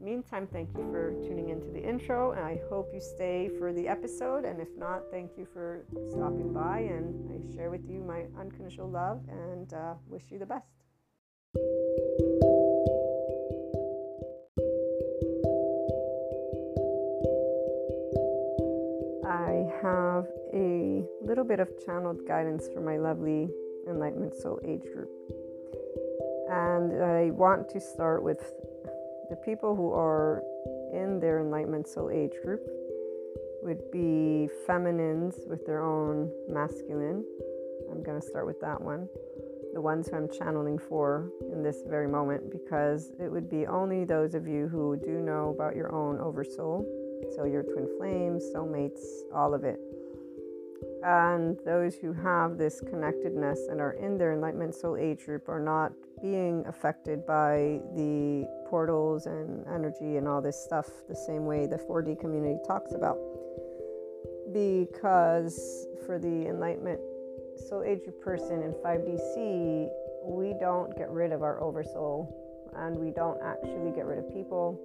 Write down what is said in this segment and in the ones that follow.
meantime, thank you for tuning into the intro, and I hope you stay for the episode. And if not, thank you for stopping by, and I share with you my unconditional love and uh, wish you the best. I have a little bit of channeled guidance for my lovely Enlightenment Soul Age group. And I want to start with the people who are in their Enlightenment Soul Age group would be feminines with their own masculine. I'm going to start with that one. The ones who I'm channeling for in this very moment, because it would be only those of you who do know about your own oversoul. So, your twin flames, soulmates, all of it. And those who have this connectedness and are in their Enlightenment Soul Age group are not being affected by the portals and energy and all this stuff the same way the 4D community talks about. Because for the enlightenment soul age person in 5DC, we don't get rid of our oversoul and we don't actually get rid of people.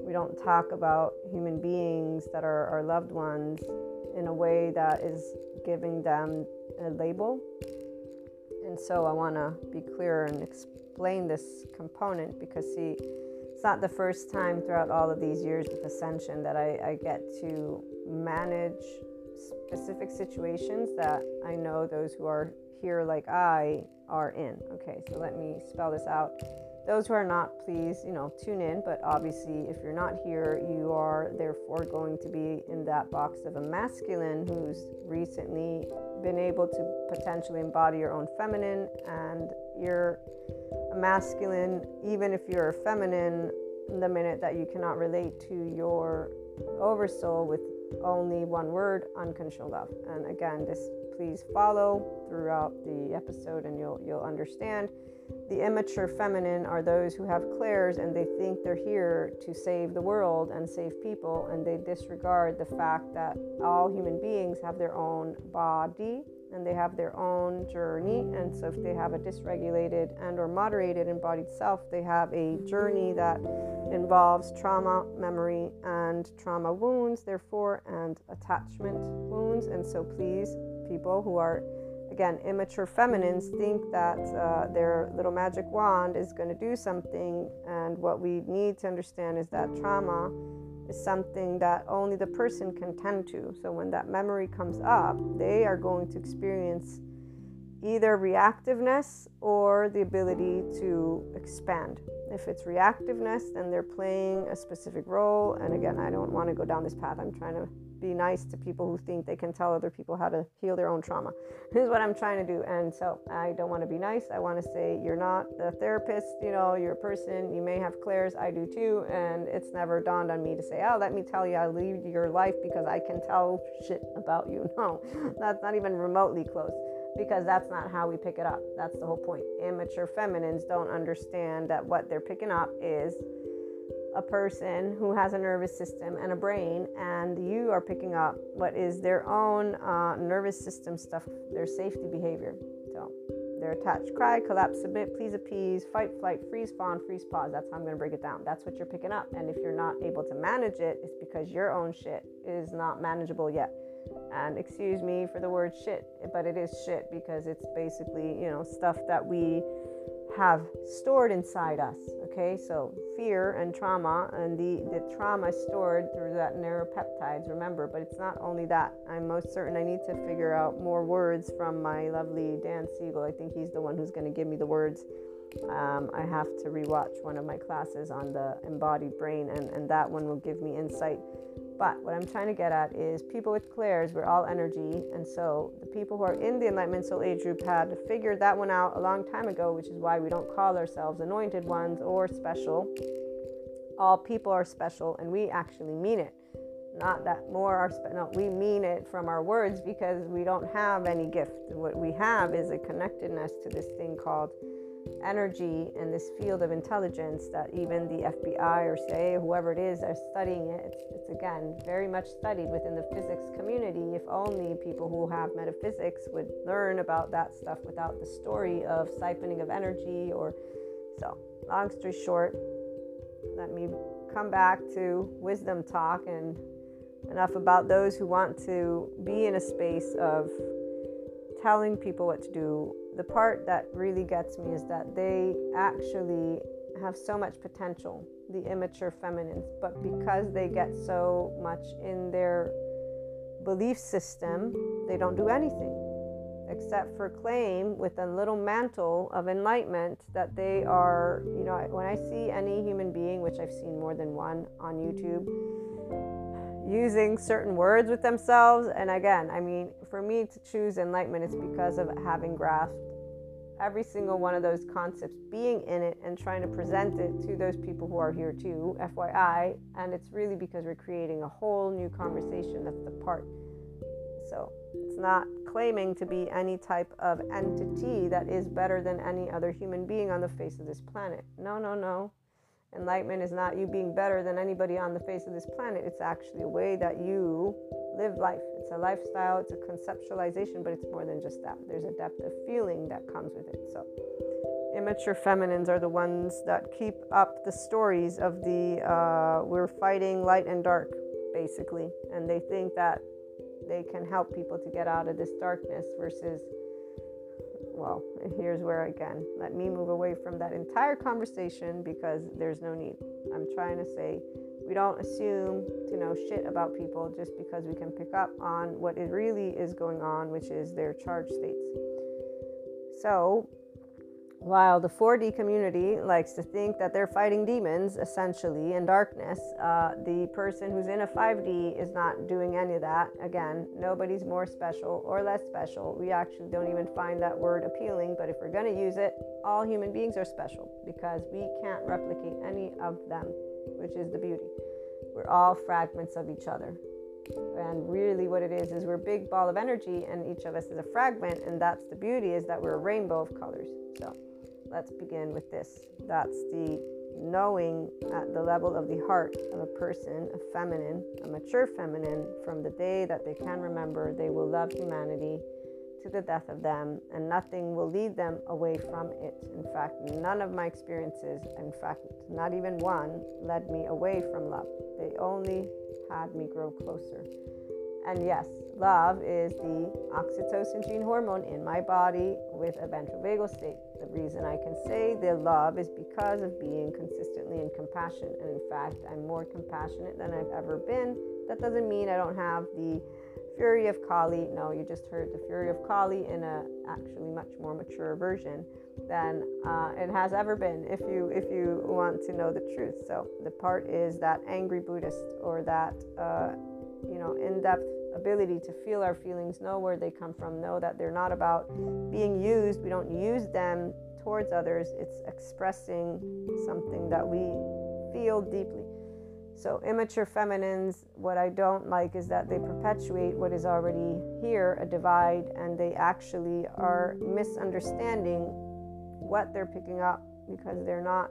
We don't talk about human beings that are our loved ones in a way that is giving them a label. And so I want to be clear and explain this component because, see, it's not the first time throughout all of these years with Ascension that I, I get to manage specific situations that I know those who are here, like I, are in. Okay, so let me spell this out. Those who are not, please, you know, tune in. But obviously, if you're not here, you are therefore going to be in that box of a masculine who's recently been able to potentially embody your own feminine, and you're a masculine, even if you're a feminine, the minute that you cannot relate to your oversoul with only one word unconditional love. And again this please follow throughout the episode and you'll you'll understand. The immature feminine are those who have clairs and they think they're here to save the world and save people, and they disregard the fact that all human beings have their own body and they have their own journey and so if they have a dysregulated and or moderated embodied self they have a journey that involves trauma memory and trauma wounds therefore and attachment wounds and so please people who are again, immature feminines think that uh, their little magic wand is going to do something. And what we need to understand is that trauma is something that only the person can tend to. So when that memory comes up, they are going to experience either reactiveness or the ability to expand. If it's reactiveness, then they're playing a specific role. And again, I don't want to go down this path. I'm trying to be nice to people who think they can tell other people how to heal their own trauma. Here's what I'm trying to do. And so I don't want to be nice. I want to say, you're not the therapist, you know, you're a person. You may have clairs. I do too. And it's never dawned on me to say, oh, let me tell you, I lead your life because I can tell shit about you. No, that's not even remotely close because that's not how we pick it up. That's the whole point. Immature feminines don't understand that what they're picking up is a person who has a nervous system and a brain, and you are picking up what is their own uh, nervous system stuff, their safety behavior. So they're attached, cry, collapse, submit, please appease, fight, flight, freeze, fawn, freeze, pause. That's how I'm going to break it down. That's what you're picking up. And if you're not able to manage it, it's because your own shit is not manageable yet. And excuse me for the word shit, but it is shit because it's basically, you know, stuff that we have stored inside us. Okay, so fear and trauma, and the, the trauma stored through that neuropeptides, remember, but it's not only that. I'm most certain I need to figure out more words from my lovely Dan Siegel. I think he's the one who's going to give me the words. Um, I have to rewatch one of my classes on the embodied brain, and, and that one will give me insight but what I'm trying to get at is people with clairs, we're all energy. And so the people who are in the Enlightenment Soul Age group had figured that one out a long time ago, which is why we don't call ourselves anointed ones or special. all people are special and we actually mean it not that more are spe- no we mean it from our words because we don't have any gift what we have is a connectedness to this thing called energy and this field of intelligence that even the FBI or say whoever it is, are studying it. It's, it's again very much studied within the physics community. If only people who have metaphysics would learn about that stuff without the story of siphoning of energy or so. Long story short, let me come back to wisdom talk and enough about those who want to be in a space of telling people what to do. The part that really gets me is that they actually have so much potential, the immature feminines, but because they get so much in their belief system, they don't do anything except for claim with a little mantle of enlightenment that they are, you know, when I see any human being, which I've seen more than one on YouTube, using certain words with themselves. And again, I mean, for me to choose enlightenment, it's because of having grasped every single one of those concepts, being in it and trying to present it to those people who are here too, FYI. And it's really because we're creating a whole new conversation. That's the part. So it's not claiming to be any type of entity that is better than any other human being on the face of this planet. No, no, no. Enlightenment is not you being better than anybody on the face of this planet. It's actually a way that you live life. It's a lifestyle, it's a conceptualization, but it's more than just that. There's a depth of feeling that comes with it. So, immature feminines are the ones that keep up the stories of the uh, we're fighting light and dark, basically. And they think that they can help people to get out of this darkness versus well, here's where again, let me move away from that entire conversation because there's no need. I'm trying to say we don't assume to know shit about people just because we can pick up on what it really is going on, which is their charge states. So, while the 4D community likes to think that they're fighting demons, essentially, in darkness, uh, the person who's in a 5D is not doing any of that. Again, nobody's more special or less special. We actually don't even find that word appealing, but if we're going to use it, all human beings are special because we can't replicate any of them, which is the beauty. We're all fragments of each other. And really, what it is is we're a big ball of energy, and each of us is a fragment, and that's the beauty is that we're a rainbow of colors. So let's begin with this. That's the knowing at the level of the heart of a person, a feminine, a mature feminine, from the day that they can remember, they will love humanity to the death of them, and nothing will lead them away from it. In fact, none of my experiences, in fact, not even one, led me away from love. They only had me grow closer. And yes, love is the oxytocin gene hormone in my body with a ventral vagal state. The reason I can say the love is because of being consistently in compassion. And in fact, I'm more compassionate than I've ever been. That doesn't mean I don't have the fury of Kali. No, you just heard the fury of Kali in a actually much more mature version than uh, it has ever been. If you if you want to know the truth, so the part is that angry Buddhist or that uh, you know in-depth ability to feel our feelings, know where they come from, know that they're not about being used. We don't use them towards others. It's expressing something that we feel deeply. So, immature feminines, what I don't like is that they perpetuate what is already here, a divide, and they actually are misunderstanding what they're picking up because they're not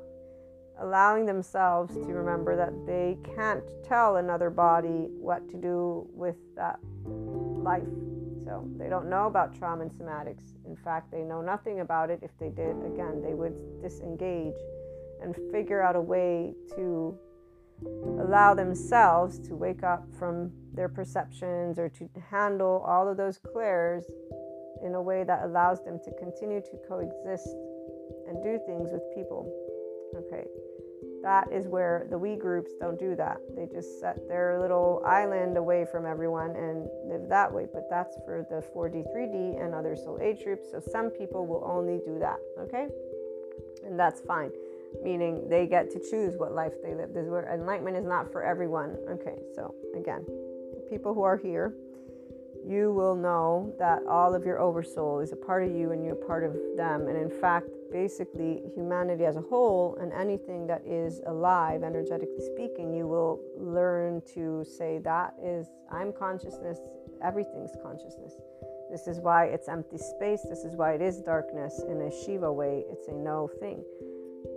allowing themselves to remember that they can't tell another body what to do with that life. So they don't know about trauma and somatics. In fact, they know nothing about it. If they did, again, they would disengage and figure out a way to allow themselves to wake up from their perceptions or to handle all of those clairs in a way that allows them to continue to coexist and do things with people. Okay, that is where the we groups don't do that. They just set their little island away from everyone and live that way. But that's for the 4D, 3D, and other soul age groups. So some people will only do that. Okay, and that's fine. Meaning they get to choose what life they live. This where enlightenment is not for everyone. Okay, so again, people who are here, you will know that all of your oversoul is a part of you and you're part of them. And in fact, basically humanity as a whole and anything that is alive, energetically speaking, you will learn to say, That is, I'm consciousness, everything's consciousness. This is why it's empty space. This is why it is darkness. In a Shiva way, it's a no thing.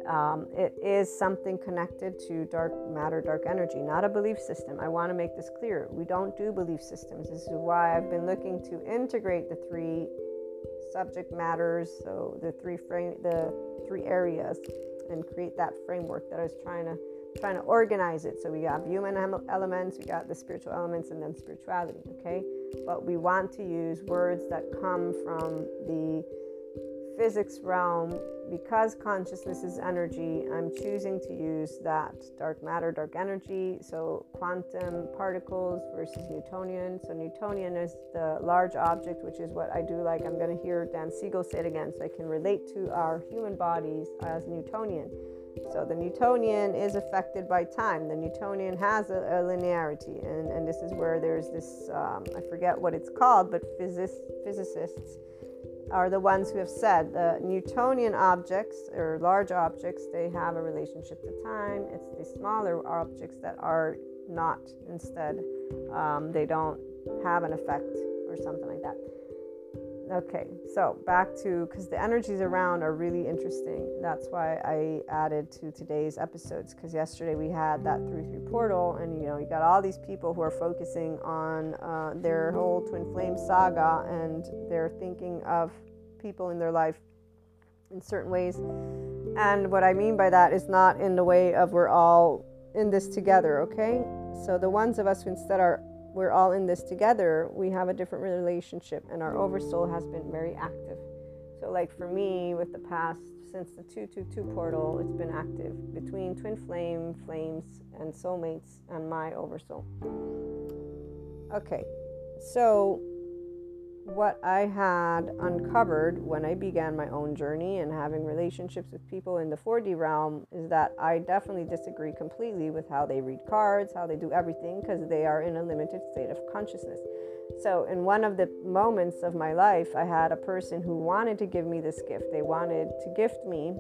Um, it is something connected to dark matter, dark energy, not a belief system. I want to make this clear. We don't do belief systems. This is why I've been looking to integrate the three subject matters, so the three frame, the three areas, and create that framework that I was trying to trying to organize it. So we got human elements, we got the spiritual elements, and then spirituality. Okay, but we want to use words that come from the physics realm, because consciousness is energy, I'm choosing to use that dark matter, dark energy. So, quantum particles versus Newtonian. So, Newtonian is the large object, which is what I do like. I'm going to hear Dan Siegel say it again so I can relate to our human bodies as Newtonian. So, the Newtonian is affected by time. The Newtonian has a, a linearity, and, and this is where there's this um, I forget what it's called, but physicists are the ones who have said the Newtonian objects or large objects, they have a relationship to time. It's the smaller objects that are not, instead, um, they don't have an effect or something like that. Okay, so back to because the energies around are really interesting. That's why I added to today's episodes because yesterday we had that through through portal, and you know you got all these people who are focusing on uh, their whole twin flame saga, and they're thinking of people in their life in certain ways. And what I mean by that is not in the way of we're all in this together, okay? So the ones of us who instead are we're all in this together, we have a different relationship, and our oversoul has been very active. So, like for me, with the past, since the 222 portal, it's been active between twin flame, flames, and soulmates, and my oversoul. Okay, so what I had uncovered when I began my own journey and having relationships with people in the 4D realm is that I definitely disagree completely with how they read cards, how they do everything, because they are in a limited state of consciousness. So, in one of the moments of my life, I had a person who wanted to give me this gift. They wanted to gift me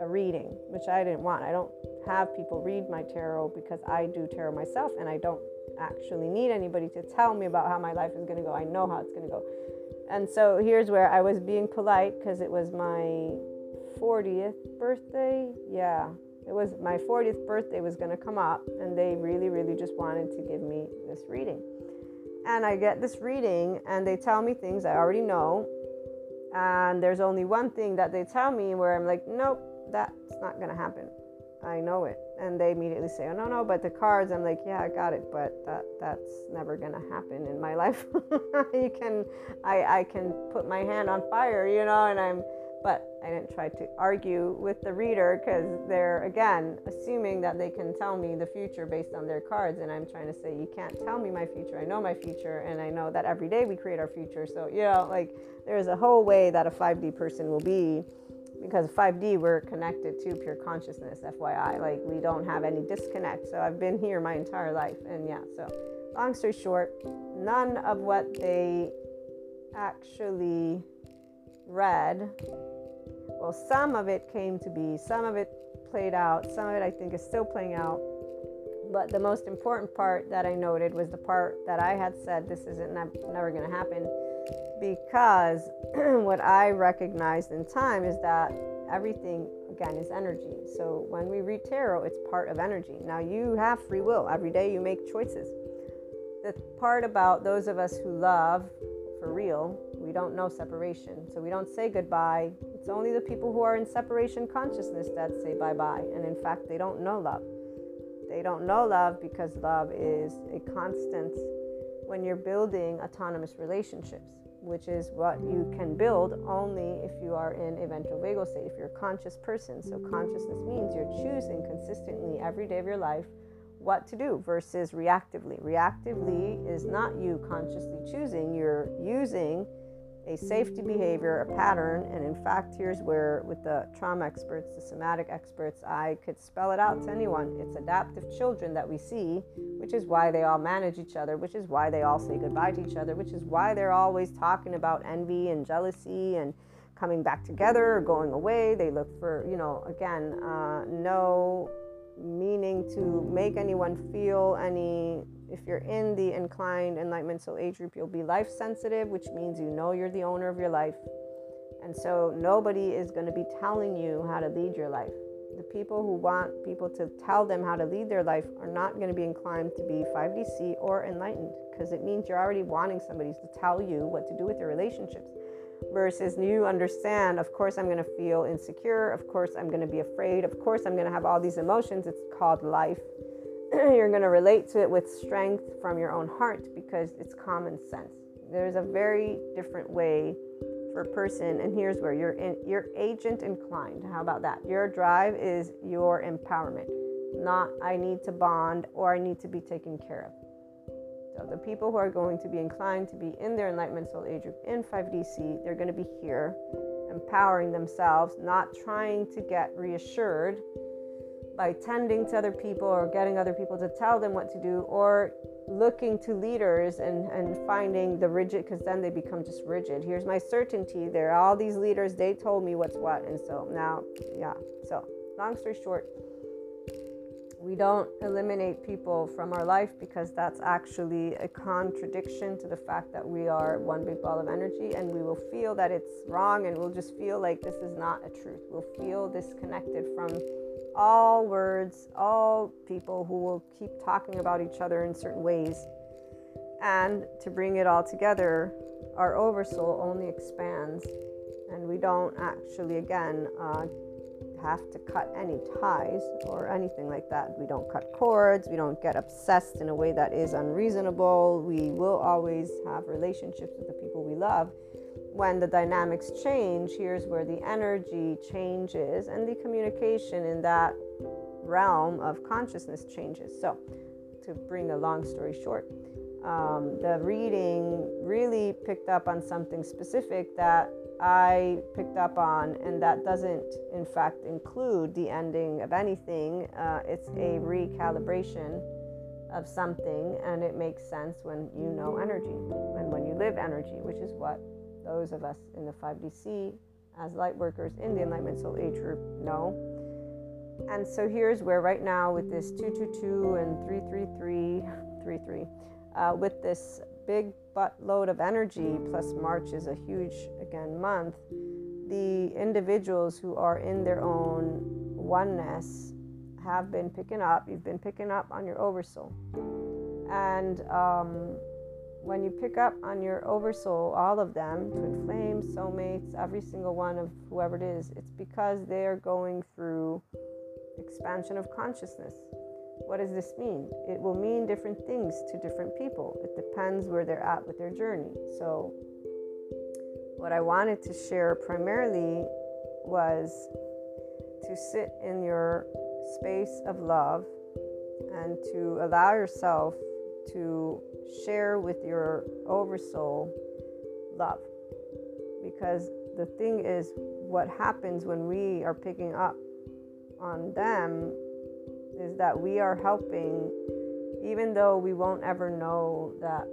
a reading, which I didn't want. I don't have people read my tarot because I do tarot myself and I don't actually need anybody to tell me about how my life is going to go. I know how it's going to go. And so here's where I was being polite because it was my 40th birthday. Yeah, it was my 40th birthday was going to come up, and they really, really just wanted to give me this reading. And I get this reading, and they tell me things I already know. And there's only one thing that they tell me where I'm like, nope, that's not going to happen. I know it. And they immediately say, oh, no, no, but the cards, I'm like, yeah, I got it, but that that's never to happen in my life. you can, I, I can put my hand on fire, you know, and I'm, but I didn't try to argue with the reader because they're, again, assuming that they can tell me the future based on their cards. And I'm trying to say, you can't tell me my future. I know my future, and I know that every day we create our future. So, you know, like there's a whole way that a 5D person will be because 5D we're connected to pure consciousness, FYI. Like we don't have any disconnect. So I've been here my entire life. And yeah, so long story short, none of what they actually read, well, some of it came to be, some of it played out, some of it I think is still playing out. But the most important part that I noted was the part that I had said this isn't never going to happen because what I recognized in time is that everything again is energy. So when we read tarot, it's part of energy. Now you have free will. Every day you make choices. The part about those of us who love for real, we don't know separation. So we don't say goodbye. It's only the people who are in separation consciousness that say bye bye. And in fact, they don't know love. They don't know love because love is a constant when you're building autonomous relationships which is what you can build only if you are in a ventral vagal state, if you're a conscious person. So, consciousness means you're choosing consistently every day of your life what to do versus reactively. Reactively is not you consciously choosing, you're using a safety behavior, a pattern. And in fact, here's where, with the trauma experts, the somatic experts, I could spell it out to anyone. It's adaptive children that we see, which is why they all manage each other, which is why they all say goodbye to each other, which is why they're always talking about envy and jealousy and coming back together or going away. They look for, you know, again, uh, no meaning to make anyone feel any. If you're in the inclined enlightenment soul age group, you'll be life sensitive, which means you know you're the owner of your life. And so nobody is going to be telling you how to lead your life. The people who want people to tell them how to lead their life are not going to be inclined to be 5DC or enlightened because it means you're already wanting somebody to tell you what to do with your relationships versus you understand, of course, I'm going to feel insecure. Of course, I'm going to be afraid. Of course, I'm going to have all these emotions. It's called life. You're going to relate to it with strength from your own heart because it's common sense. There's a very different way for a person, and here's where you're in, agent inclined. How about that? Your drive is your empowerment, not I need to bond or I need to be taken care of. So the people who are going to be inclined to be in their enlightenment soul age group in 5DC, they're going to be here, empowering themselves, not trying to get reassured by tending to other people or getting other people to tell them what to do or looking to leaders and, and finding the rigid because then they become just rigid here's my certainty there are all these leaders they told me what's what and so now yeah so long story short we don't eliminate people from our life because that's actually a contradiction to the fact that we are one big ball of energy and we will feel that it's wrong and we'll just feel like this is not a truth. We'll feel disconnected from all words, all people who will keep talking about each other in certain ways. And to bring it all together, our oversoul only expands and we don't actually, again, uh, have to cut any ties or anything like that. We don't cut cords, we don't get obsessed in a way that is unreasonable. We will always have relationships with the people we love. When the dynamics change, here's where the energy changes and the communication in that realm of consciousness changes. So, to bring a long story short, um, the reading really picked up on something specific that I picked up on, and that doesn't, in fact, include the ending of anything. Uh, it's a recalibration of something, and it makes sense when you know energy and when you live energy, which is what those of us in the 5DC as light workers in the Enlightenment Soul Age group know. And so here's where, right now, with this 222 and 333, 33, uh, with this big buttload of energy, plus March is a huge, again, month, the individuals who are in their own oneness have been picking up, you've been picking up on your oversoul. And um, when you pick up on your oversoul, all of them, twin flames, soulmates, every single one of whoever it is, it's because they are going through expansion of consciousness. What does this mean? It will mean different things to different people. It depends where they're at with their journey. So, what I wanted to share primarily was to sit in your space of love and to allow yourself to share with your oversoul love. Because the thing is, what happens when we are picking up on them is that we are helping, even though we won't ever know that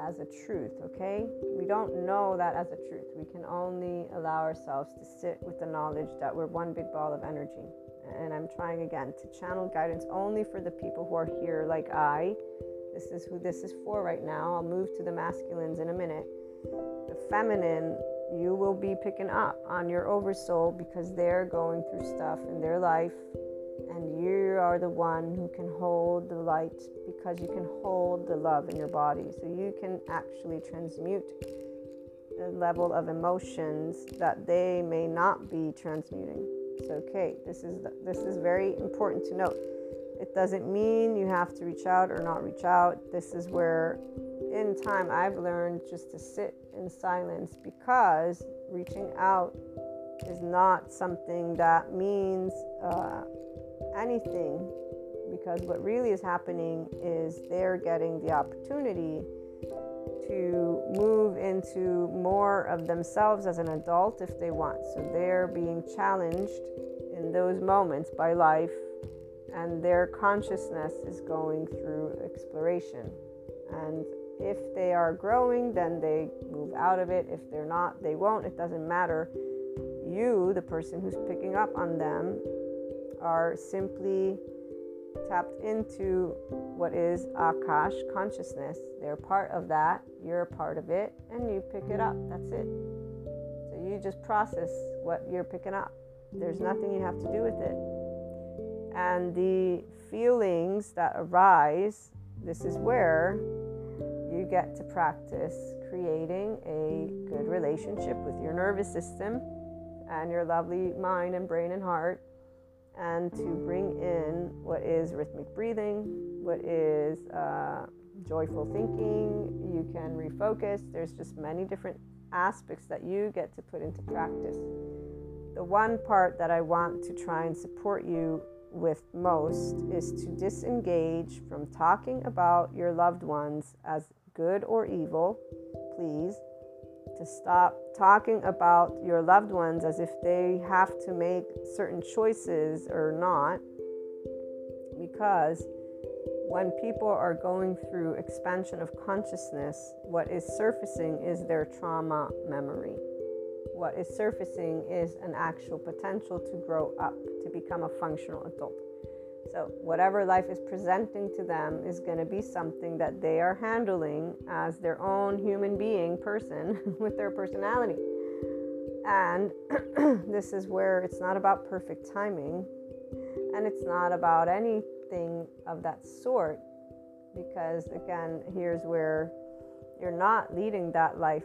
as a truth, okay? We don't know that as a truth. We can only allow ourselves to sit with the knowledge that we're one big ball of energy. And I'm trying again to channel guidance only for the people who are here, like I. This is who this is for right now. I'll move to the masculines in a minute. The feminine, you will be picking up on your oversoul because they're going through stuff in their life and you are the one who can hold the light because you can hold the love in your body. So you can actually transmute the level of emotions that they may not be transmuting. So okay, this is the, this is very important to note. It doesn't mean you have to reach out or not reach out. This is where in time I've learned just to sit in silence because reaching out is not something that means uh, anything because what really is happening is they're getting the opportunity to move into more of themselves as an adult if they want. So they're being challenged in those moments by life, and their consciousness is going through exploration. And if they are growing, then they move out of it. If they're not, they won't. It doesn't matter you, the person who's picking up on them, are simply tapped into what is Akash consciousness. They're part of that, you're a part of it, and you pick it up. That's it. So you just process what you're picking up. There's nothing you have to do with it. And the feelings that arise, this is where you get to practice creating a good relationship with your nervous system and your lovely mind and brain and heart and to bring in what is rhythmic breathing, what is uh, joyful thinking. You can refocus. There's just many different aspects that you get to put into practice. The one part that I want to try and support you with most is to disengage from talking about your loved ones as good or evil, please to stop talking about your loved ones as if they have to make certain choices or not. Because when people are going through expansion of consciousness, what is surfacing is their trauma memory. What is surfacing is an actual potential to grow up, become a functional adult. So, whatever life is presenting to them is going to be something that they are handling as their own human being person with their personality. And this is where it's not about perfect timing and it's not about anything of that sort. Because, again, here's where you're not leading that life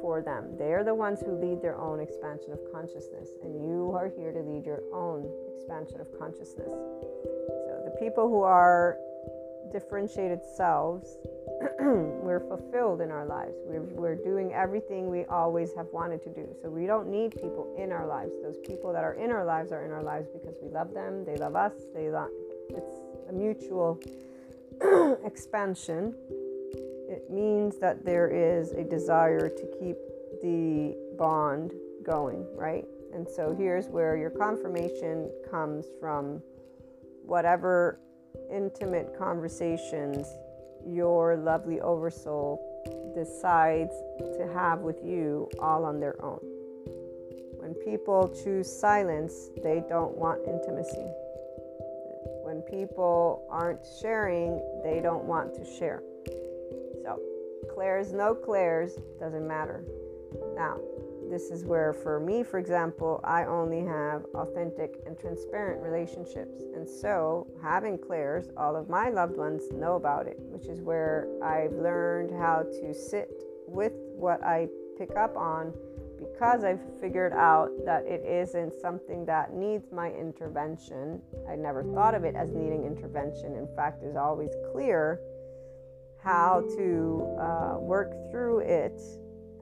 for them. They are the ones who lead their own expansion of consciousness, and you are here to lead your own expansion of consciousness. So, the people who are differentiated selves, we're fulfilled in our lives. We're, we're doing everything we always have wanted to do. So, we don't need people in our lives. Those people that are in our lives are in our lives because we love them, they love us, they love, it's a mutual expansion it means that there is a desire to keep the bond going, right? And so here's where your confirmation comes from whatever intimate conversations your lovely oversoul decides to have with you all on their own. When people choose silence, they don't want intimacy. When people aren't sharing, they don't want to share. Clairs, no clairs, doesn't matter. Now, this is where, for me, for example, I only have authentic and transparent relationships. And so, having clairs, all of my loved ones know about it, which is where I've learned how to sit with what I pick up on because I've figured out that it isn't something that needs my intervention. I never thought of it as needing intervention. In fact, it's always clear how to uh, work through it.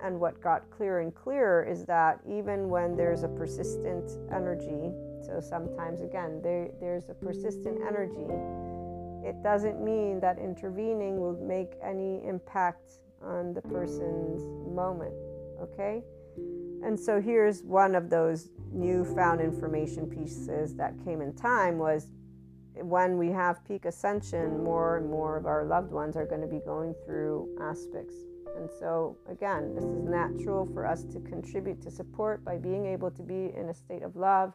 And what got clearer and clearer is that even when there's a persistent energy, so sometimes again, there, there's a persistent energy, it doesn't mean that intervening will make any impact on the person's moment, okay? And so here's one of those newfound information pieces that came in time was when we have peak ascension, more and more of our loved ones are going to be going through aspects. And so, again, this is natural for us to contribute to support by being able to be in a state of love.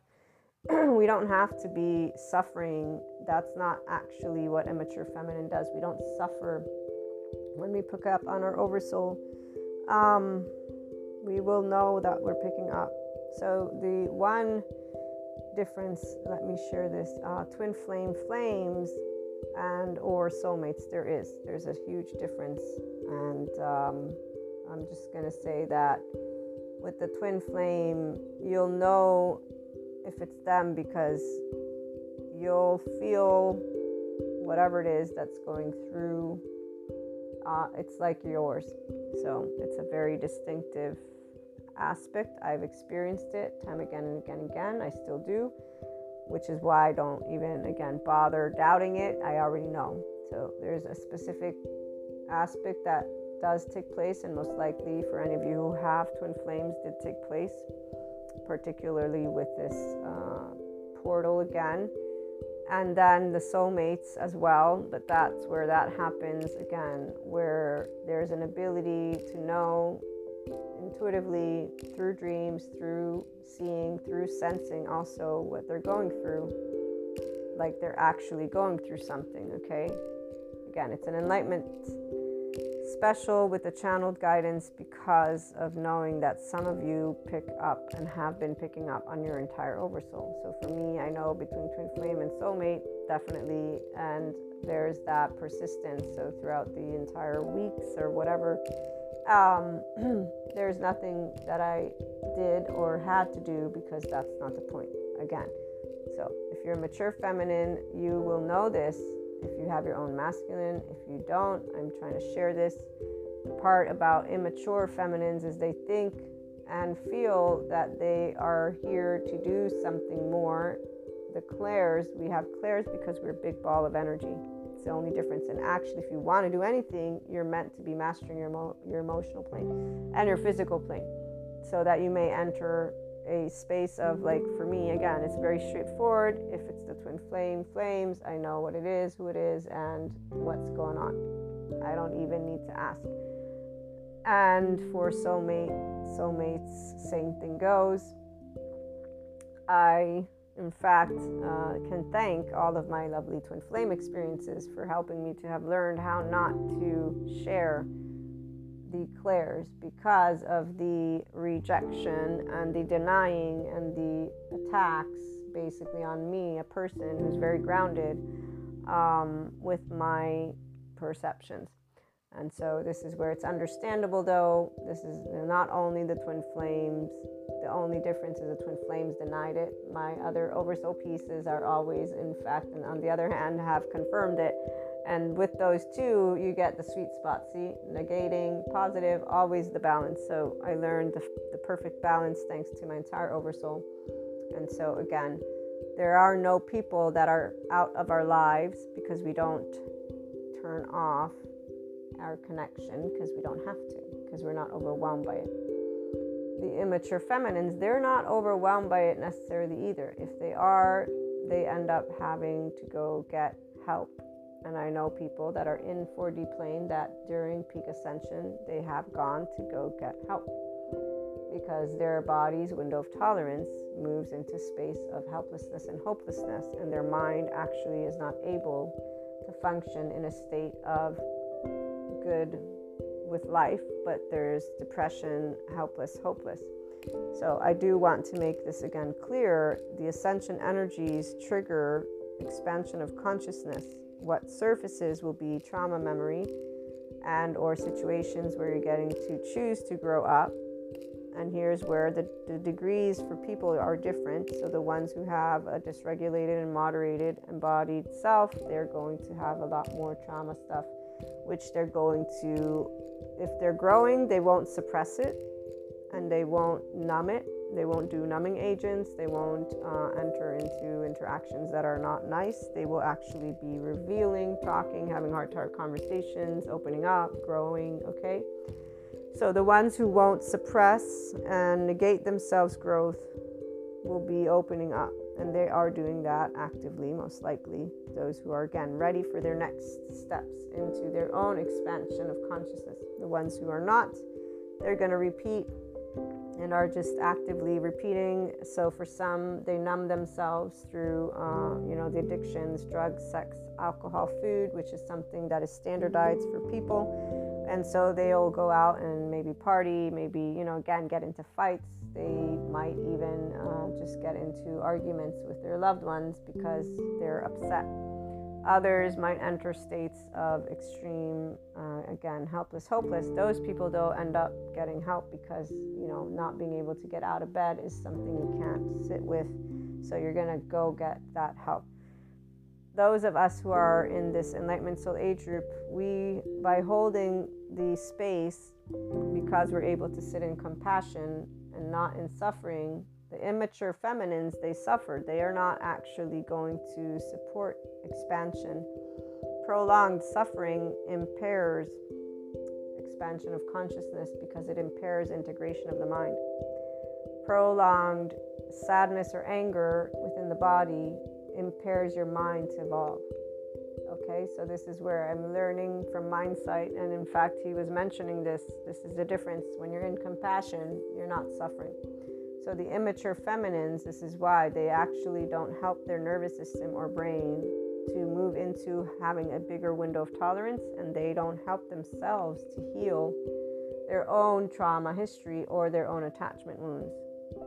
we don't have to be suffering. That's not actually what immature feminine does. We don't suffer when we pick up on our oversoul. Um, we will know that we're picking up. So, the one difference? Let me share this. Uh, twin flame flames and or soulmates. There is there's a huge difference. And um, i'm just going to say that with the twin flame you'll know if it's them because you'll feel whatever it is that's going through uh, it's like yours. So it's a very distinctive aspect. I've experienced it time again and again and again. I still do, which is why I don't even again bother doubting it. I already know. So there's a specific aspect that does take place, and most likely for any of you who have twin flames, did take place, particularly with this uh, portal again. And then the soulmates as well, but that's where that happens again, where there's an ability to know intuitively through dreams, through seeing, through sensing also what they're going through, like they're actually going through something, okay? Again, it's an enlightenment special with the channeled guidance because of knowing that some of you pick up and have been picking up on your entire oversoul. So for me, I know between twin flame and soulmate, definitely, and there's that persistence. So throughout the entire weeks or whatever, um, there's nothing that I did or had to do because that's not the point. Again, so if you're a mature feminine, you will know this if you have your own masculine. If you don't, I'm trying to share this. The part about immature feminines is they think and feel that they are here to do something more. The clairs, we have clairs because we're a big ball of energy. The only difference. And actually, if you want to do anything, you're meant to be mastering your, your emotional plane and your physical plane so that you may enter a space of like for me again it's very straightforward. If it's the twin flame flames i know what it is who it is and what's going on. I don't even need to ask. And for soulmate soulmates same thing goes. I in fact uh, can thank all of my lovely twin flame experiences for helping me to have learned how not to share the clairs because of the rejection and the denying and the attacks basically on me, a person who's very grounded um, with my perceptions. And so this is where it's understandable though. This is not only the twin flames, the only difference is the twin flames denied it. My other oversoul pieces are always, in fact, and on the other hand, have confirmed it and with those two, you get the sweet spot. See, negating, positive, always the balance. So I learned the, the perfect balance thanks to my entire oversoul. And so again, there are no people that are out of our lives because we don't turn off our connection because we don't have to, because we're not overwhelmed by it. The immature feminines, they're not overwhelmed by it necessarily either. If they are, they end up having to go get help and I know people that are in 4D plane that during peak ascension they have gone to go get help because their body's window of tolerance moves into space of helplessness and hopelessness and their mind actually is not able to function in a state of good with life but there's depression helpless hopeless. So i do want to make this again clear the ascension energies trigger expansion of consciousness. What surfaces will be trauma memory and or situations where you're getting to choose to grow up. And here's where the, the, degrees for people are different. So the ones who have a dysregulated and moderated embodied self they're going to have a lot more trauma stuff which they're going to if they're growing they won't suppress it and they won't numb it they won't do numbing agents. They won't uh, enter into interactions that are not nice. They will actually be revealing, talking, having heart to heart conversations, opening up, growing. Okay. So the ones who won't suppress and negate themselves' growth will be opening up. And they are doing that actively, most likely. Those who are, again, ready for their next steps into their own expansion of consciousness. The ones who are not, they're going to repeat and are just actively repeating. So for some, they numb themselves through, uh, you know, the addictions, drugs, sex, alcohol, food, which is something that is standardized for people. And so they'll go out and maybe party, maybe, you know, again, get into fights. They might even uh, just get into arguments with their loved ones because they're upset. Others might enter states of extreme, uh, again, helpless, hopeless. Those people, though, end up getting help because, you know, not being able to get out of bed is something you can't sit with. So you're going to go get that help. Those of us who are in this Enlightenment Soul Age group, we, by holding the space, because we're able to sit in compassion and not in suffering, the immature feminines, they suffer. They are not actually going to support expansion. Prolonged suffering impairs expansion of consciousness because it impairs integration of the mind. Prolonged sadness or anger within the body impairs your mind to evolve. Okay, so this is where I'm learning from Mindsight, and in fact, he was mentioning this. This is the difference. When you're in compassion, you're not suffering. So, the immature feminines, this is why they actually don't help their nervous system or brain to move into having a bigger window of tolerance, and they don't help themselves to heal their own trauma history or their own attachment wounds.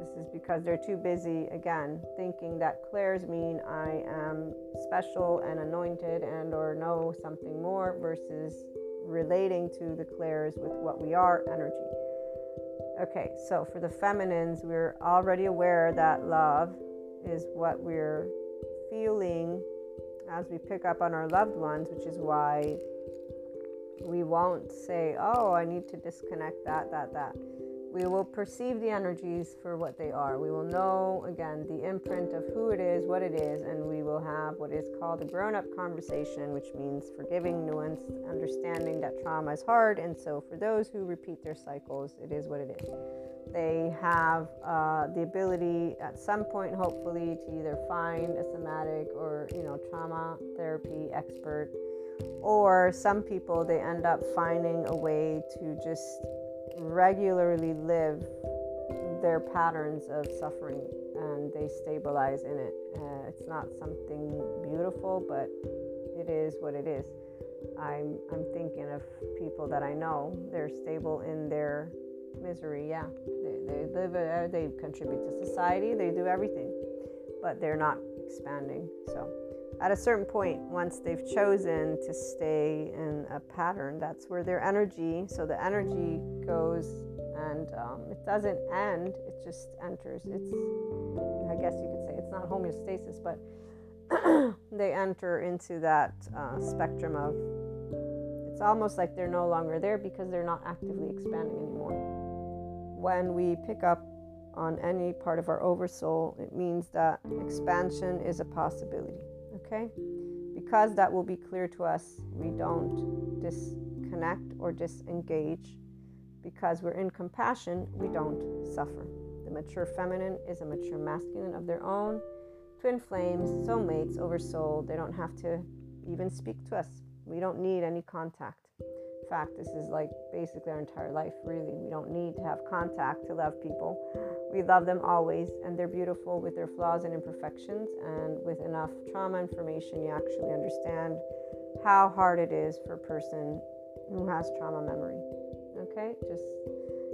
This is because they're too busy, again, thinking that clairs mean I am special and anointed and or know something more versus relating to the clairs with what we are energy. Okay, so for the feminines, we're already aware that love is what we're feeling as we pick up on our loved ones, which is why we won't say, Oh, I need to disconnect that, that, that we will perceive the energies for what they are. We will know, again, the imprint of who it is, what it is, and we will have what is called a grown up conversation, which means forgiving, nuanced, understanding that trauma is hard. And so, for those who repeat their cycles, it is what it is. They have uh, the ability at some point, hopefully, to either find a somatic or, you know, trauma therapy expert. Or some people, they end up finding a way to just regularly live their patterns of suffering and they stabilize in it. Uh, it's not something beautiful, but it is what it is. I'm, I'm thinking of people that I know, they're stable in their misery. Yeah, they, they live, uh, they contribute to society, they do everything, but they're not expanding. So, at a certain point, once they've chosen to stay in a pattern, that's where their energy, so the energy goes and um, it doesn't end, it just enters. It's, I guess you could say, it's not homeostasis, but they enter into that uh, spectrum of it's almost like they're no longer there because they're not actively expanding anymore. When we pick up on any part of our oversoul, it means that expansion is a possibility. Okay? Because that will be clear to us, we don't disconnect or disengage. Because we're in compassion, we don't suffer. The mature feminine is a mature masculine of their own. Twin flames, soulmates, oversoul, they don't have to even speak to us. We don't need any contact fact, this is like basically our entire life, really. We don't need to have contact to love people. We love them always, and they're beautiful with their flaws and imperfections. And with enough trauma information, you actually understand how hard it is for a person who has trauma memory. Okay? Just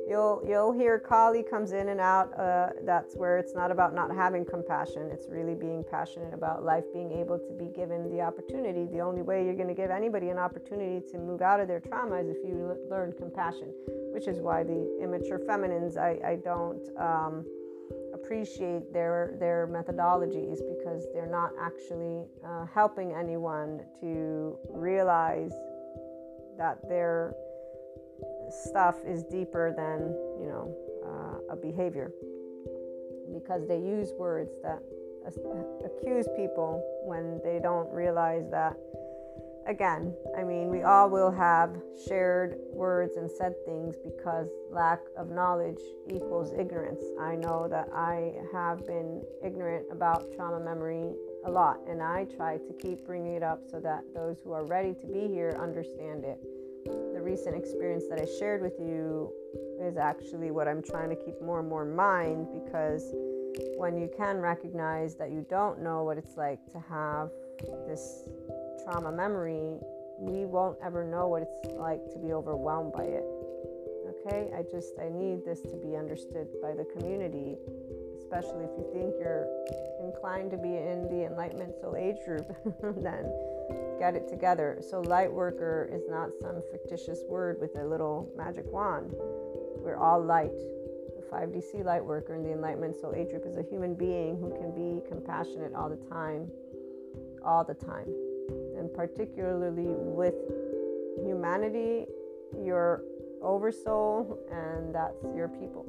You'll you'll hear Kali comes in and out. Uh, that's where it's not about not having compassion. It's really being passionate about life, being able to be given the opportunity. The only way you're going to give anybody an opportunity to move out of their trauma is if you l- learn compassion, which is why the immature feminines I, I don't um, appreciate their their methodologies because they're not actually uh, helping anyone to realize that they're stuff is deeper than you know uh, a behavior. Because they use words that accuse people when they don't realize that again i mean we all will have shared words and said things because lack of knowledge equals ignorance. I know that i have been ignorant about trauma memory a lot and i try to keep bringing it up so that those who are ready to be here understand it recent experience that I shared with you is actually what I'm trying to keep more and more in mind because when you can recognize that you don't know what it's like to have this trauma memory, we won't ever know what it's like to be overwhelmed by it. Okay? I just I need this to be understood by the community, especially if you think you're inclined to be in the enlightenment soul age group, then get it together. So, light worker is not some fictitious word with a little magic wand. We're all light. The 5DC light worker in the Enlightenment Soul Age group is a human being who can be compassionate all the time, all the time. And particularly with humanity, your oversoul, and that's your people.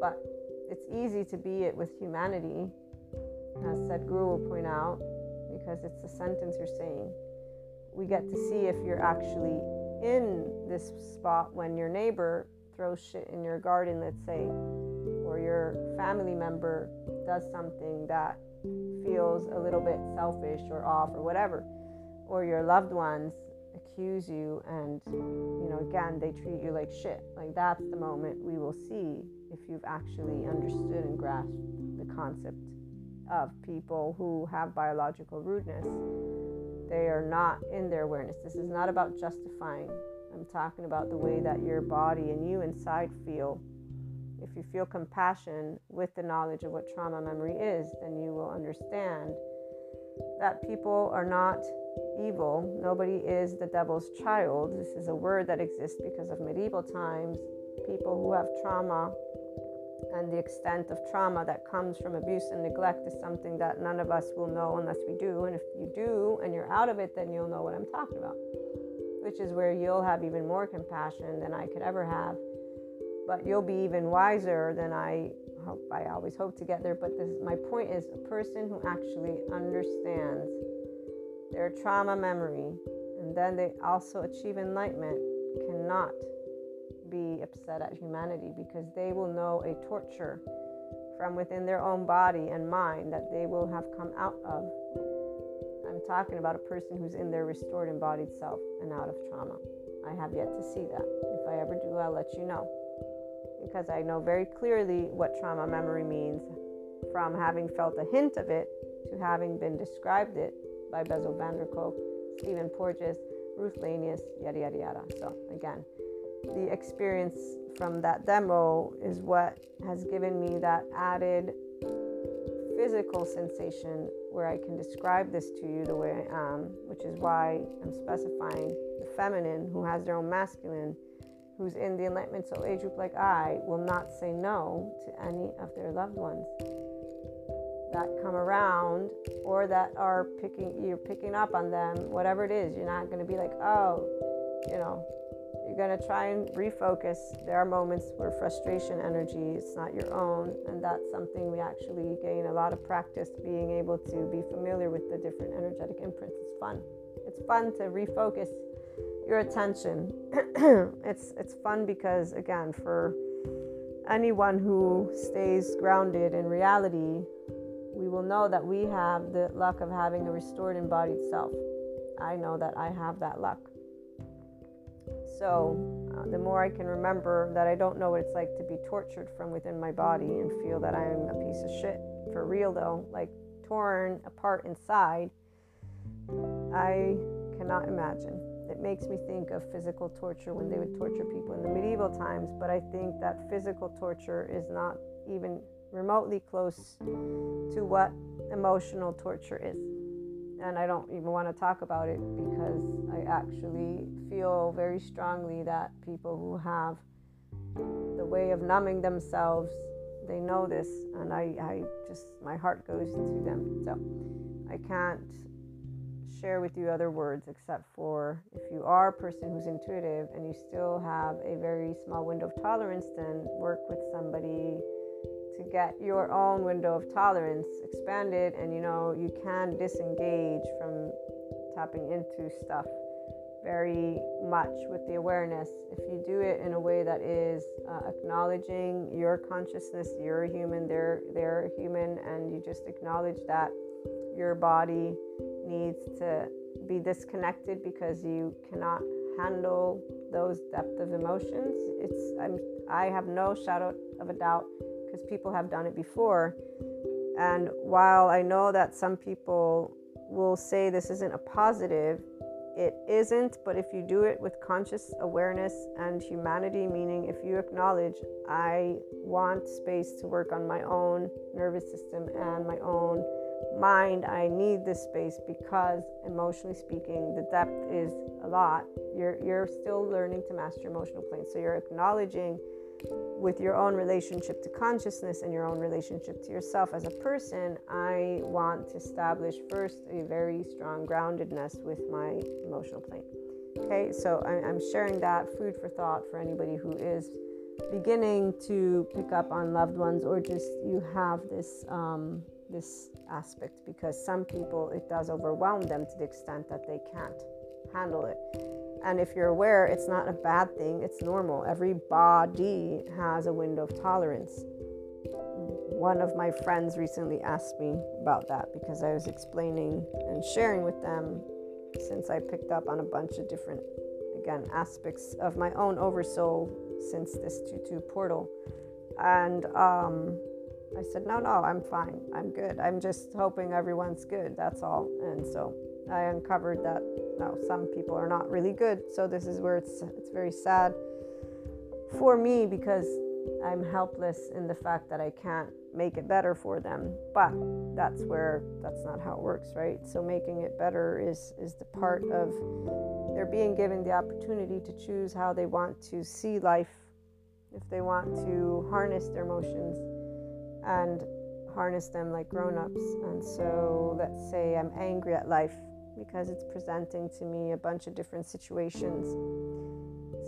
But it's easy to be it with humanity, as Sadhguru will point out, because it's the sentence you're saying. We get to see if you're actually in this spot when your neighbor throws shit in your garden, let's say, or your family member does something that feels a little bit selfish or off or whatever. or your loved ones accuse you and you know again they treat you like shit like that's the moment we will see if you've actually understood and grasped the concept of people who have biological rudeness they are not in their awareness this is not about justifying i'm talking about the way that your body and you inside feel if you feel compassion with the knowledge of what trauma memory is then you will understand that people are not evil. Nobody is the devil's child. This is a word that exists because of medieval times. People who have trauma and the extent of trauma that comes from abuse and neglect is something that none of us will know unless we do. And if you do and you're out of it, then you'll know what I'm talking about, which is where you'll have even more compassion than I could ever have. But you'll be even wiser than I hope. I always hope to get there. But this, my point is a person who actually understands their trauma memory, and then they also achieve enlightenment, cannot be upset at humanity because they will know a torture from within their own body and mind that they will have come out of. I'm talking about a person who's in their restored embodied self and out of trauma. I have yet to see that. If I ever do, I'll let you know. Because I know very clearly what trauma memory means from having felt a hint of it to having been described it by Bessel van der Kolk, Stephen Porges, Ruth Lanius, yada yada yada. So again, the experience from that demo is what has given me that added physical sensation where I can describe this to you the way I am, which is why I'm specifying the feminine who has their own masculine, who's in the enlightenment soul age group like I, will not say no to any of their loved ones that come around or that are picking you're picking up on them whatever it is. You're not going to be like oh you know going to try and refocus there are moments where frustration energy is not your own and that's something we actually gain a lot of practice being able to be familiar with the different energetic imprints it's fun it's fun to refocus your attention it's it's fun because again for anyone who stays grounded in reality we will know that we have the luck of having a restored embodied self. I know that I have that luck. So, uh, the more I can remember that I don't know what it's like to be tortured from within my body and feel that I'm a piece of shit, for real though, like torn apart inside, I cannot imagine. It makes me think of physical torture when they would torture people in the medieval times, but I think that physical torture is not even remotely close to what emotional torture is. And I don't even want to talk about it because I actually feel very strongly that people who have the way of numbing themselves, they know this, and I, I just, my heart goes to them. So I can't share with you other words except for if you are a person who's intuitive and you still have a very small window of tolerance, then work with somebody to get your own window of tolerance expanded and you know you can disengage from tapping into stuff very much with the awareness if you do it in a way that is uh, acknowledging your consciousness you're a human they're they're human and you just acknowledge that your body needs to be disconnected because you cannot handle those depth of emotions it's I'm, i have no shadow of a doubt because people have done it before. And while I know that some people will say this isn't a positive, it isn't. But if you do it with conscious awareness and humanity, meaning if you acknowledge, I want space to work on my own nervous system and my own mind, I need this space because emotionally speaking, the depth is a lot. You're, you're still learning to master emotional plane. So you're acknowledging with your own relationship to consciousness and your own relationship to yourself as a person, I want to establish first a very strong groundedness with my emotional plane. Okay, so I'm sharing that food for thought for anybody who is beginning to pick up on loved ones or just you have this um, this aspect because some people it does overwhelm them to the extent that they can't handle it and if you're aware, it's not a bad thing, it's normal. Every body has a window of tolerance. One of my friends recently asked me about that because I was explaining and sharing with them since I picked up on a bunch of different, again, aspects of my own oversoul since this 2 2 portal. And um, I said, no, no, I'm fine. I'm good. I'm just hoping everyone's good. That's all. And so I uncovered that no, some people are not really good. So this is where it's it's very sad for me because I'm helpless in the fact that I can't make it better for them. But that's where that's not how it works, right? So making it better is is the part of they're being given the opportunity to choose how they want to see life, if they want to harness their emotions and harness them like grown-ups. And so let's say I'm angry at life because it's presenting to me a bunch of different situations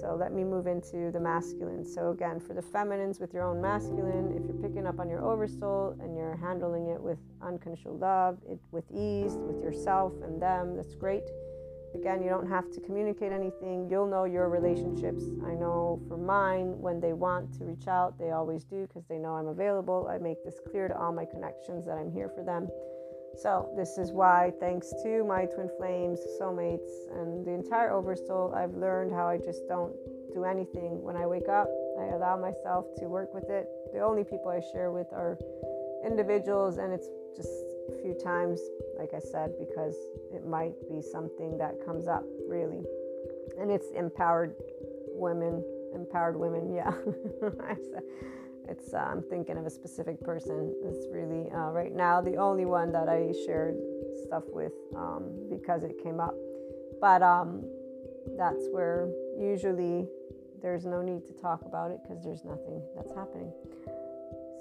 so let me move into the masculine. So again, for the feminines with your own masculine, if you're picking up on your oversoul and you're handling it with unconditional love, it with ease, with yourself and them, that's great. Again, you don't have to communicate anything. You'll know your relationships. I know for mine, when they want to reach out, they always do because they know I'm available. I make this clear to all my connections that I'm here for them. So, this is why, thanks to my twin flames, soulmates, and the entire oversoul, I've learned how I just don't do anything. When I wake up, I allow myself to work with it. The only people I share with are individuals, and it's just a few times, like I said, because it might be something that comes up really. And it's empowered women, empowered women, yeah. it's uh, i'm thinking of a specific person it's really uh, right now the only one that i shared stuff with um, because it came up. But um, that's where usually there's no need to talk about it because there's nothing that's happening.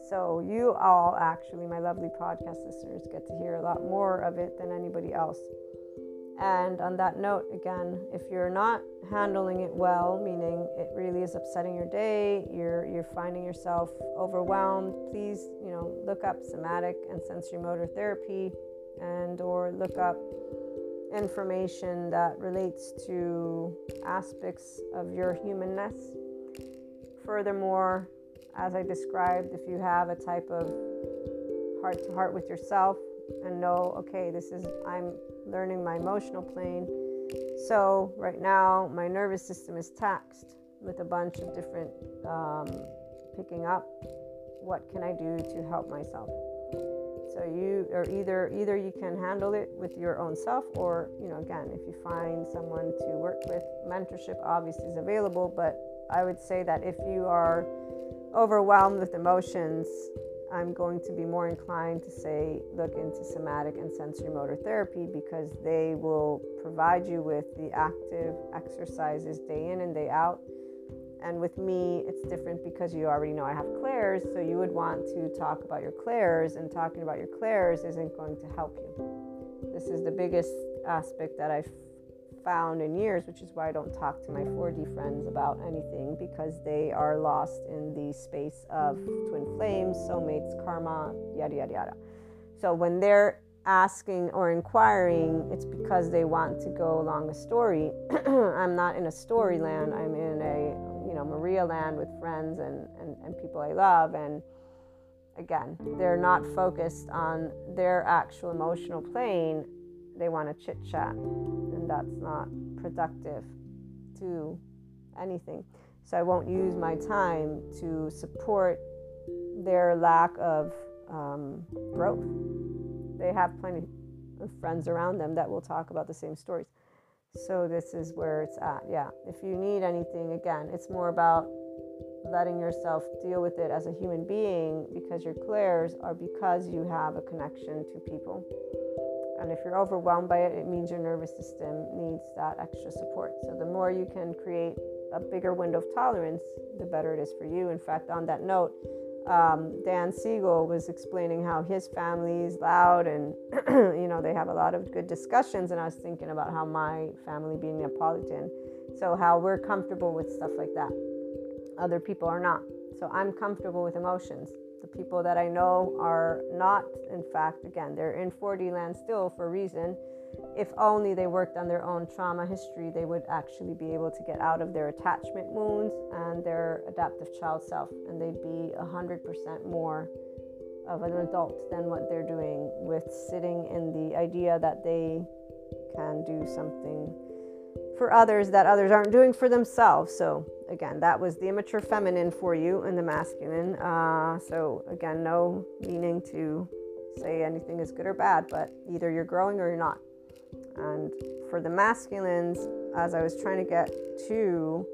So you all actually my lovely podcast listeners get to hear a lot more of it than anybody else and on that note, again, if you're not handling it well, meaning it really is upsetting your day, you're you're finding yourself overwhelmed, please, you know, look up somatic and sensorimotor therapy and or look up information that relates to aspects of your humanness. Furthermore, as I described, if you have a type of heart to heart with yourself and know, okay, this is I'm learning my emotional plane. So, right now, my nervous system is taxed with a bunch of different um, picking up. What can I do to help myself? So you or either either you can handle it with your own self, or you know, again, if you find someone to work with, mentorship obviously is available. But I would say that if you are overwhelmed with emotions, I'm going to be more inclined to say look into somatic and sensorimotor therapy because they will provide you with the active exercises day in and day out. And with me, it's different because you already know I have clairs, so you would want to talk about your clairs, and talking about your clairs isn't going to help you. This is the biggest aspect that I found in years, which is why I don't talk to my 4D friends about anything because they are lost in the space of twin flames, soulmates, karma, yada, yada, yada. So when they're asking or inquiring, it's because they want to go along a story. I'm not in a story land, I'm in a, you know, Maria land with friends and, and, and people I love. And again, they're not focused on their actual emotional plane they want to chit chat, and that's not productive to anything. So I won't use my time to support their lack of um, growth. They have plenty of friends around them that will talk about the same stories. So this is where it's at. Yeah. If you need anything, again, it's more about letting yourself deal with it as a human being because your clairs are because you have a connection to people. And if you're overwhelmed by it, it means your nervous system needs that extra support. So the more you can create a bigger window of tolerance, the better it is for you. In fact, on that note, um, Dan Siegel was explaining how his family is loud and, you know, they have a lot of good discussions. And I was thinking about how my family being Neapolitan, so how we're comfortable with stuff like that. Other people are not. So I'm comfortable with emotions. The people that I know are not, in fact, again, they're in 4D land still for a reason. If only they worked on their own trauma history, they would actually be able to get out of their attachment wounds and their adaptive child self, and they'd be 100% more of an adult than what they're doing with sitting in the idea that they can do something for others that others aren't doing for themselves. So, again, that was the immature feminine for you and the masculine. Uh, so, again, no meaning to say anything is good or bad, but either you're growing or you're not. And for the masculines, as I was trying to get to,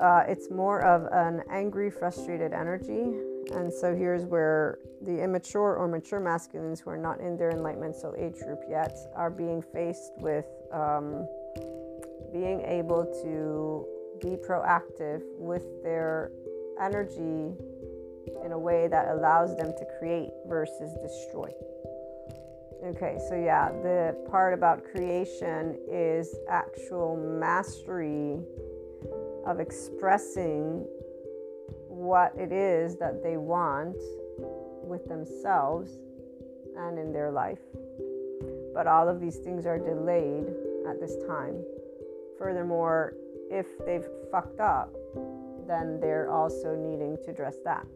uh, it's more of an angry, frustrated energy. And so here's where the immature or mature masculines who are not in their enlightenment soul age group yet are being faced with um, being able to be proactive with their energy in a way that allows them to create versus destroy. Okay, so yeah, the part about creation is actual mastery of expressing what it is that they want with themselves and in their life. But all of these things are delayed at this time. Furthermore, if they've fucked up, then they're also needing to address that.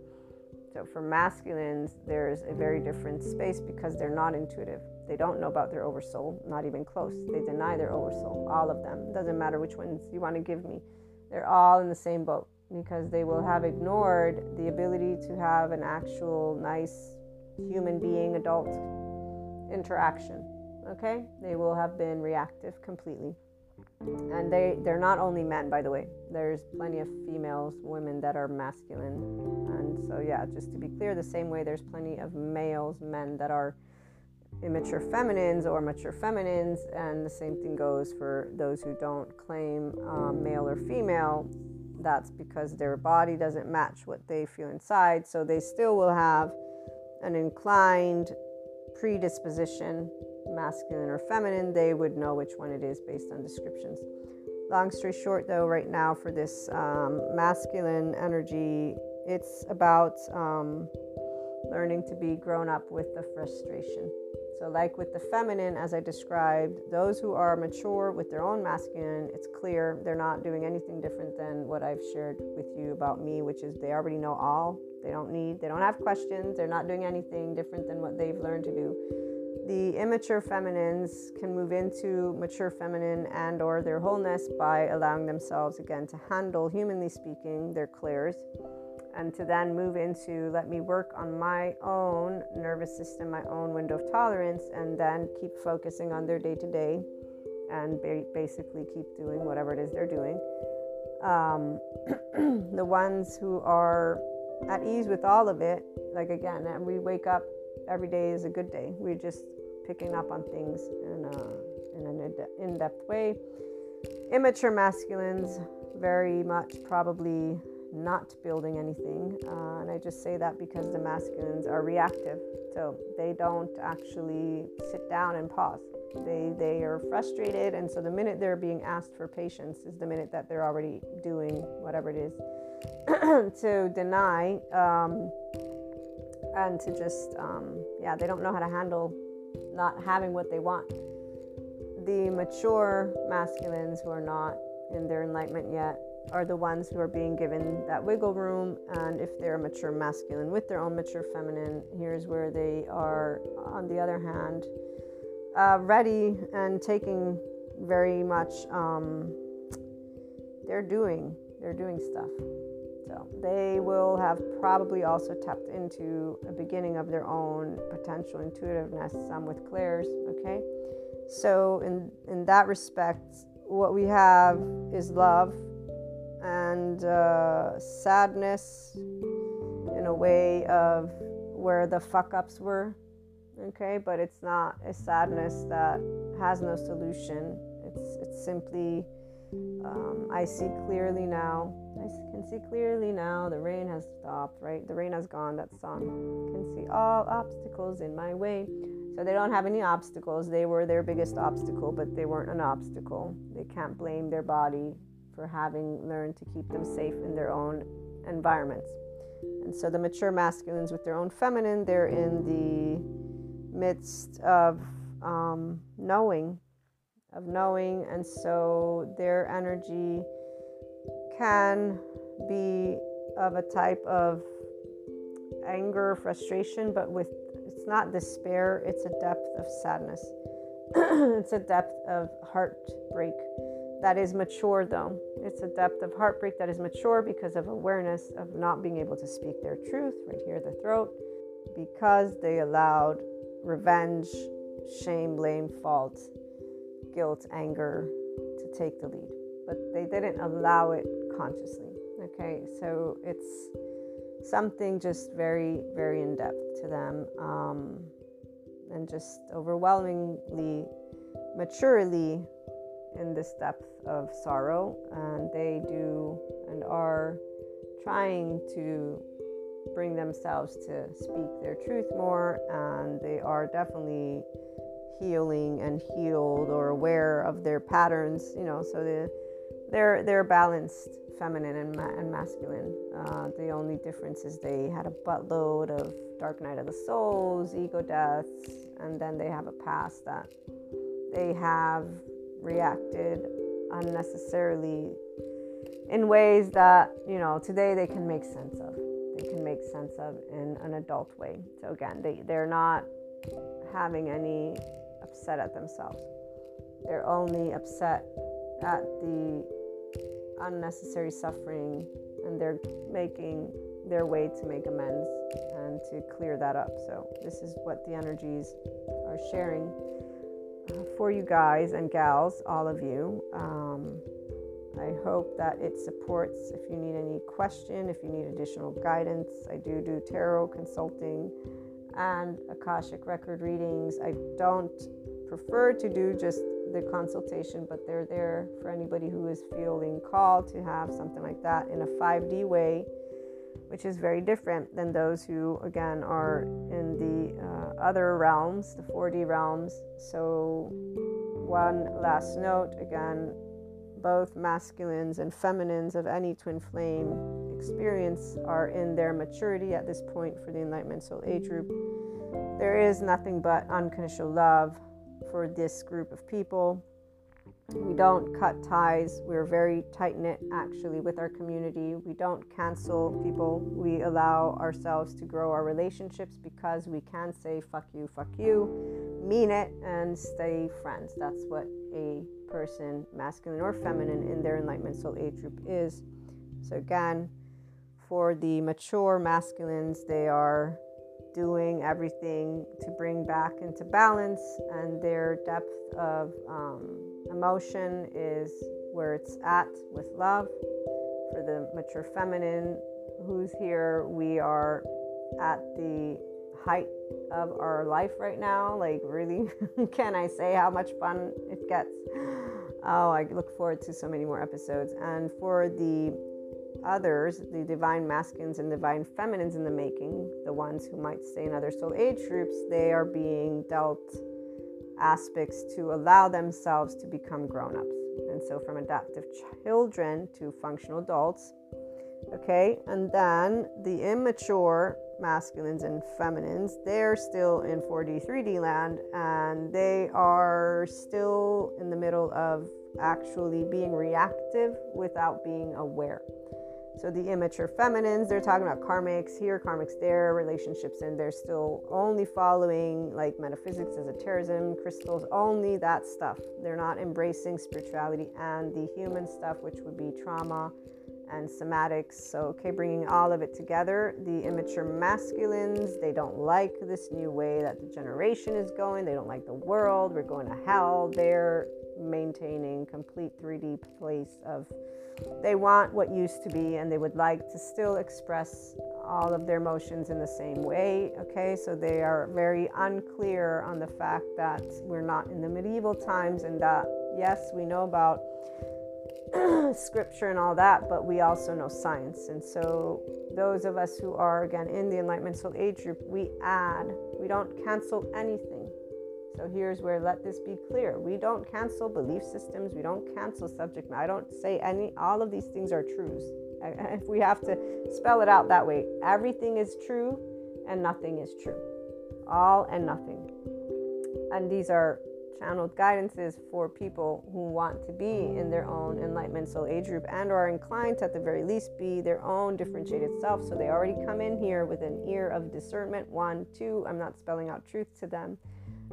So for masculines, there's a very different space because they're not intuitive. They don't know about their oversoul, not even close. They deny their oversoul, all of them. Doesn't matter which ones you want to give me. They're all in the same boat because they will have ignored the ability to have an actual nice human being adult interaction. Okay? They will have been reactive completely and they they're not only men by the way. There's plenty of females women that are masculine. And so yeah just to be clear the same way there's plenty of males men that are immature feminines or mature feminines and the same thing goes for those who don't claim um, male or female. That's because their body doesn't match what they feel inside so they still will have an inclined predisposition masculine or feminine, they would know which one it is based on descriptions. Long story short, though, right now for this um, masculine energy, it's about um, learning to be grown up with the frustration. So, like with the feminine, as I described, those who are mature with their own masculine, it's clear they're not doing anything different than what I've shared with you about me, which is they already know all. They don't need, they don't have questions. They're not doing anything different than what they've learned to do the immature feminines can move into mature feminine and or their wholeness by allowing themselves again to handle humanly speaking their clairs and to then move into let me work on my own nervous system my own window of tolerance and then keep focusing on their day to day and ba- basically keep doing whatever it is they're doing um, the ones who are at ease with all of it like again and we wake up every day is a good day we're just picking up on things in, a, in an in depth way. Immature masculines, very much probably not building anything. Uh, and I just say that because the masculines are reactive. So they don't actually sit down and pause. They, they are frustrated. And so the minute they're being asked for patience is the minute that they're already doing whatever it is to deny um, and to just, um, yeah, they don't know how to handle not having what they want. The mature masculines who are not in their enlightenment yet are the ones who are being given that wiggle room. And if they're a mature masculine with their own mature feminine, here's where they are, on the other hand, uh, ready and taking very much, um, they're doing, they're doing stuff. They will have probably also tapped into a beginning of their own potential intuitiveness, some with clairs, okay? So in in that respect, what we have is love and uh, sadness in a way of where the fuck ups were, okay? But it's not a sadness that has no solution. It's it's simply um, I see clearly now. I can see clearly now. The rain has stopped, right? The rain has gone. That song. Can see all obstacles in my way. So they don't have any obstacles. They were their biggest obstacle, but they weren't an obstacle. They can't blame their body for having learned to keep them safe in their own environments. And so the mature masculines with their own feminine, they're in the midst of um, knowing of knowing, and so their energy can be of a type of anger, frustration, but with it's not despair, it's a depth of sadness. it's a depth of heartbreak that is mature, though. It's a depth of heartbreak that is mature because of awareness of not being able to speak their truth right here, the throat, because they allowed revenge, shame, blame, fault, guilt, anger to take the lead. But they didn't allow it consciously. Okay, so it's something just very, very in depth to them um, and just overwhelmingly, maturely in this depth of sorrow. And they do and are trying to bring themselves to speak their truth more, and they are definitely healing and healed or aware of their patterns, you know, so they, they're, they're balanced feminine and, ma- and masculine. Uh, the only difference is they had a buttload of dark night of the souls, ego deaths, and then they have a past that they have reacted unnecessarily in ways that you know today they can make sense of they can make sense of in an adult way so again they, they're not having any upset at themselves they're only upset at the unnecessary suffering and they're making their way to make amends and to clear that up. So, this is what the energies are sharing uh, for you guys and gals, all of you. Um, I hope that it supports. If you need any question, if you need additional guidance, I do do tarot consulting and Akashic record readings. I don't prefer to do just the consultation, but they're there for anybody who is feeling called to have something like that in a 5D way, which is very different than those who, again, are in the uh, other realms, the 4D realms. So, one last note again, both masculines and feminines of any twin flame experience are in their maturity at this point for the Enlightenment Soul Age group. There is nothing but unconditional love for this group of people. We don't cut ties. We're very tight knit actually with our community. We don't cancel people. We allow ourselves to grow our relationships because we can say fuck you, fuck you, mean it, and stay friends. That's what a person, masculine or feminine, in their enlightenment soul age group is. So, again, for the mature masculines, they are doing everything to bring back into balance, and their depth of um, emotion is where it's at with love. For the mature feminine who's here, we are at the height of our life right now. Like, really, can I say how much fun it gets? Oh, I look forward to so many more episodes. And for the others, the divine masculines and divine feminines in the making, the ones who might stay in other soul age groups, they are being dealt aspects to allow themselves to become grown ups. And so, from adaptive children to functional adults. Okay, and then the immature masculines and feminines, they're still in 4D, 3D land, and they are still in the middle of actually being reactive without being aware. So the immature feminines, they're talking about karmics here, karmics there, relationships, and they're still only following like metaphysics, esotericism, crystals, only that stuff. They're not embracing spirituality and the human stuff, which would be trauma and somatics. So, okay, bringing all of it together. The immature masculines, they don't like this new way that the generation is going. They don't like the world. We're going to hell. They're maintaining complete 3D place of they want what used to be and they would like to still express all of their emotions in the same way. Okay, so they are very unclear on the fact that we're not in the medieval times and that, yes, we know about scripture and all that, but we also know science. And so, those of us who are again in the Enlightenment Soul Age group, we add, we don't cancel anything. So here's where let this be clear. We don't cancel belief systems. We don't cancel subject matter. I don't say any, all of these things are truths. If we have to spell it out that way, everything is true and nothing is true. All and nothing. And these are channeled guidances for people who want to be in their own enlightenment soul age group and are inclined to at the very least be their own differentiated self. So they already come in here with an ear of discernment. One, two, I'm not spelling out truth to them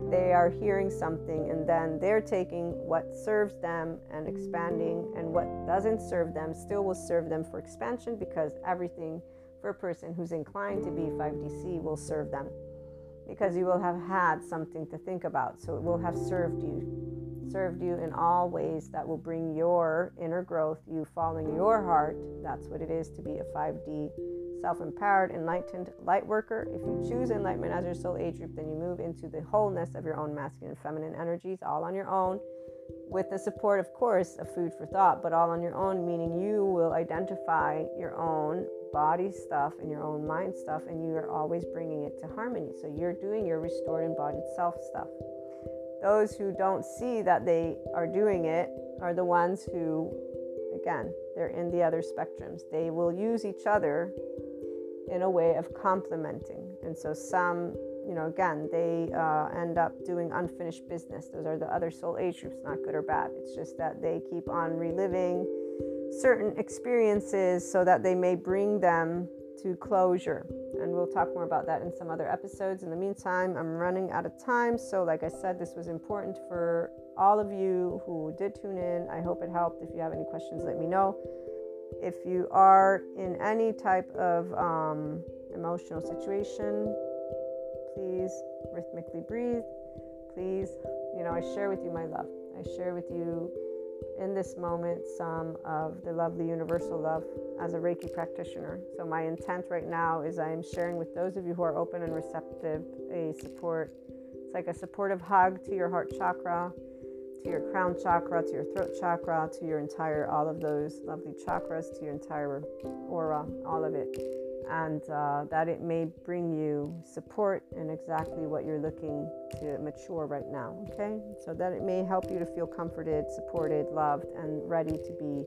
they are hearing something and then they're taking what serves them and expanding, and what doesn't serve them still will serve them for expansion because everything for a person who's inclined to be 5DC will serve them because you will have had something to think about. So it will have served you, served you in all ways that will bring your inner growth, you following your heart. That's what it is to be a 5D self empowered, enlightened light worker. If you choose enlightenment as your soul age group, then you move into the wholeness of your own masculine and feminine energies all on your own, with the support, of course, of food for thought, but all on your own, meaning you will identify your own body stuff and your own mind stuff, and you are always bringing it to harmony. So you're doing your restored embodied self stuff. Those who don't see that they are doing it are the ones who, again, they're in the other spectrums. They will use each other in a way of complementing. And so some, you know, again, they uh, end up doing unfinished business. Those are the other soul age groups, not good or bad. It's just that they keep on reliving certain experiences so that they may bring them to closure. And we'll talk more about that in some other episodes. In the meantime, I'm running out of time. So, like I said, this was important for all of you who did tune in. I hope it helped. If you have any questions, let me know if you are in any type of um, emotional situation, please rhythmically breathe. Please, you know, I share with you my love. I share with you in this moment some of the lovely universal love as a Reiki practitioner. So, my intent right now is I am sharing with those of you who are open and receptive a support. It's like a supportive hug to your heart chakra to your crown chakra, to your throat chakra, to your entire, all of those lovely chakras, to your entire aura, all of it. And uh, that it may bring you support in exactly what you're looking to mature right now. Okay? So that it may help you to feel comforted, supported, loved, and ready to be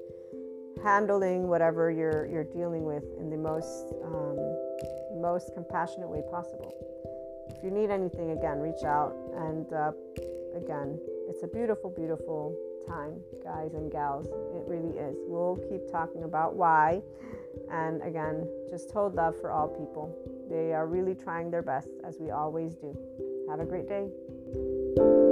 handling whatever you're, you're dealing with in the most, um, most compassionate way possible. If you need anything, again, reach out. And uh, again, it's a beautiful, beautiful time, guys and gals. It really is. We'll keep talking about why. And again, just hold love for all people. They are really trying their best, as we always do. Have a great day.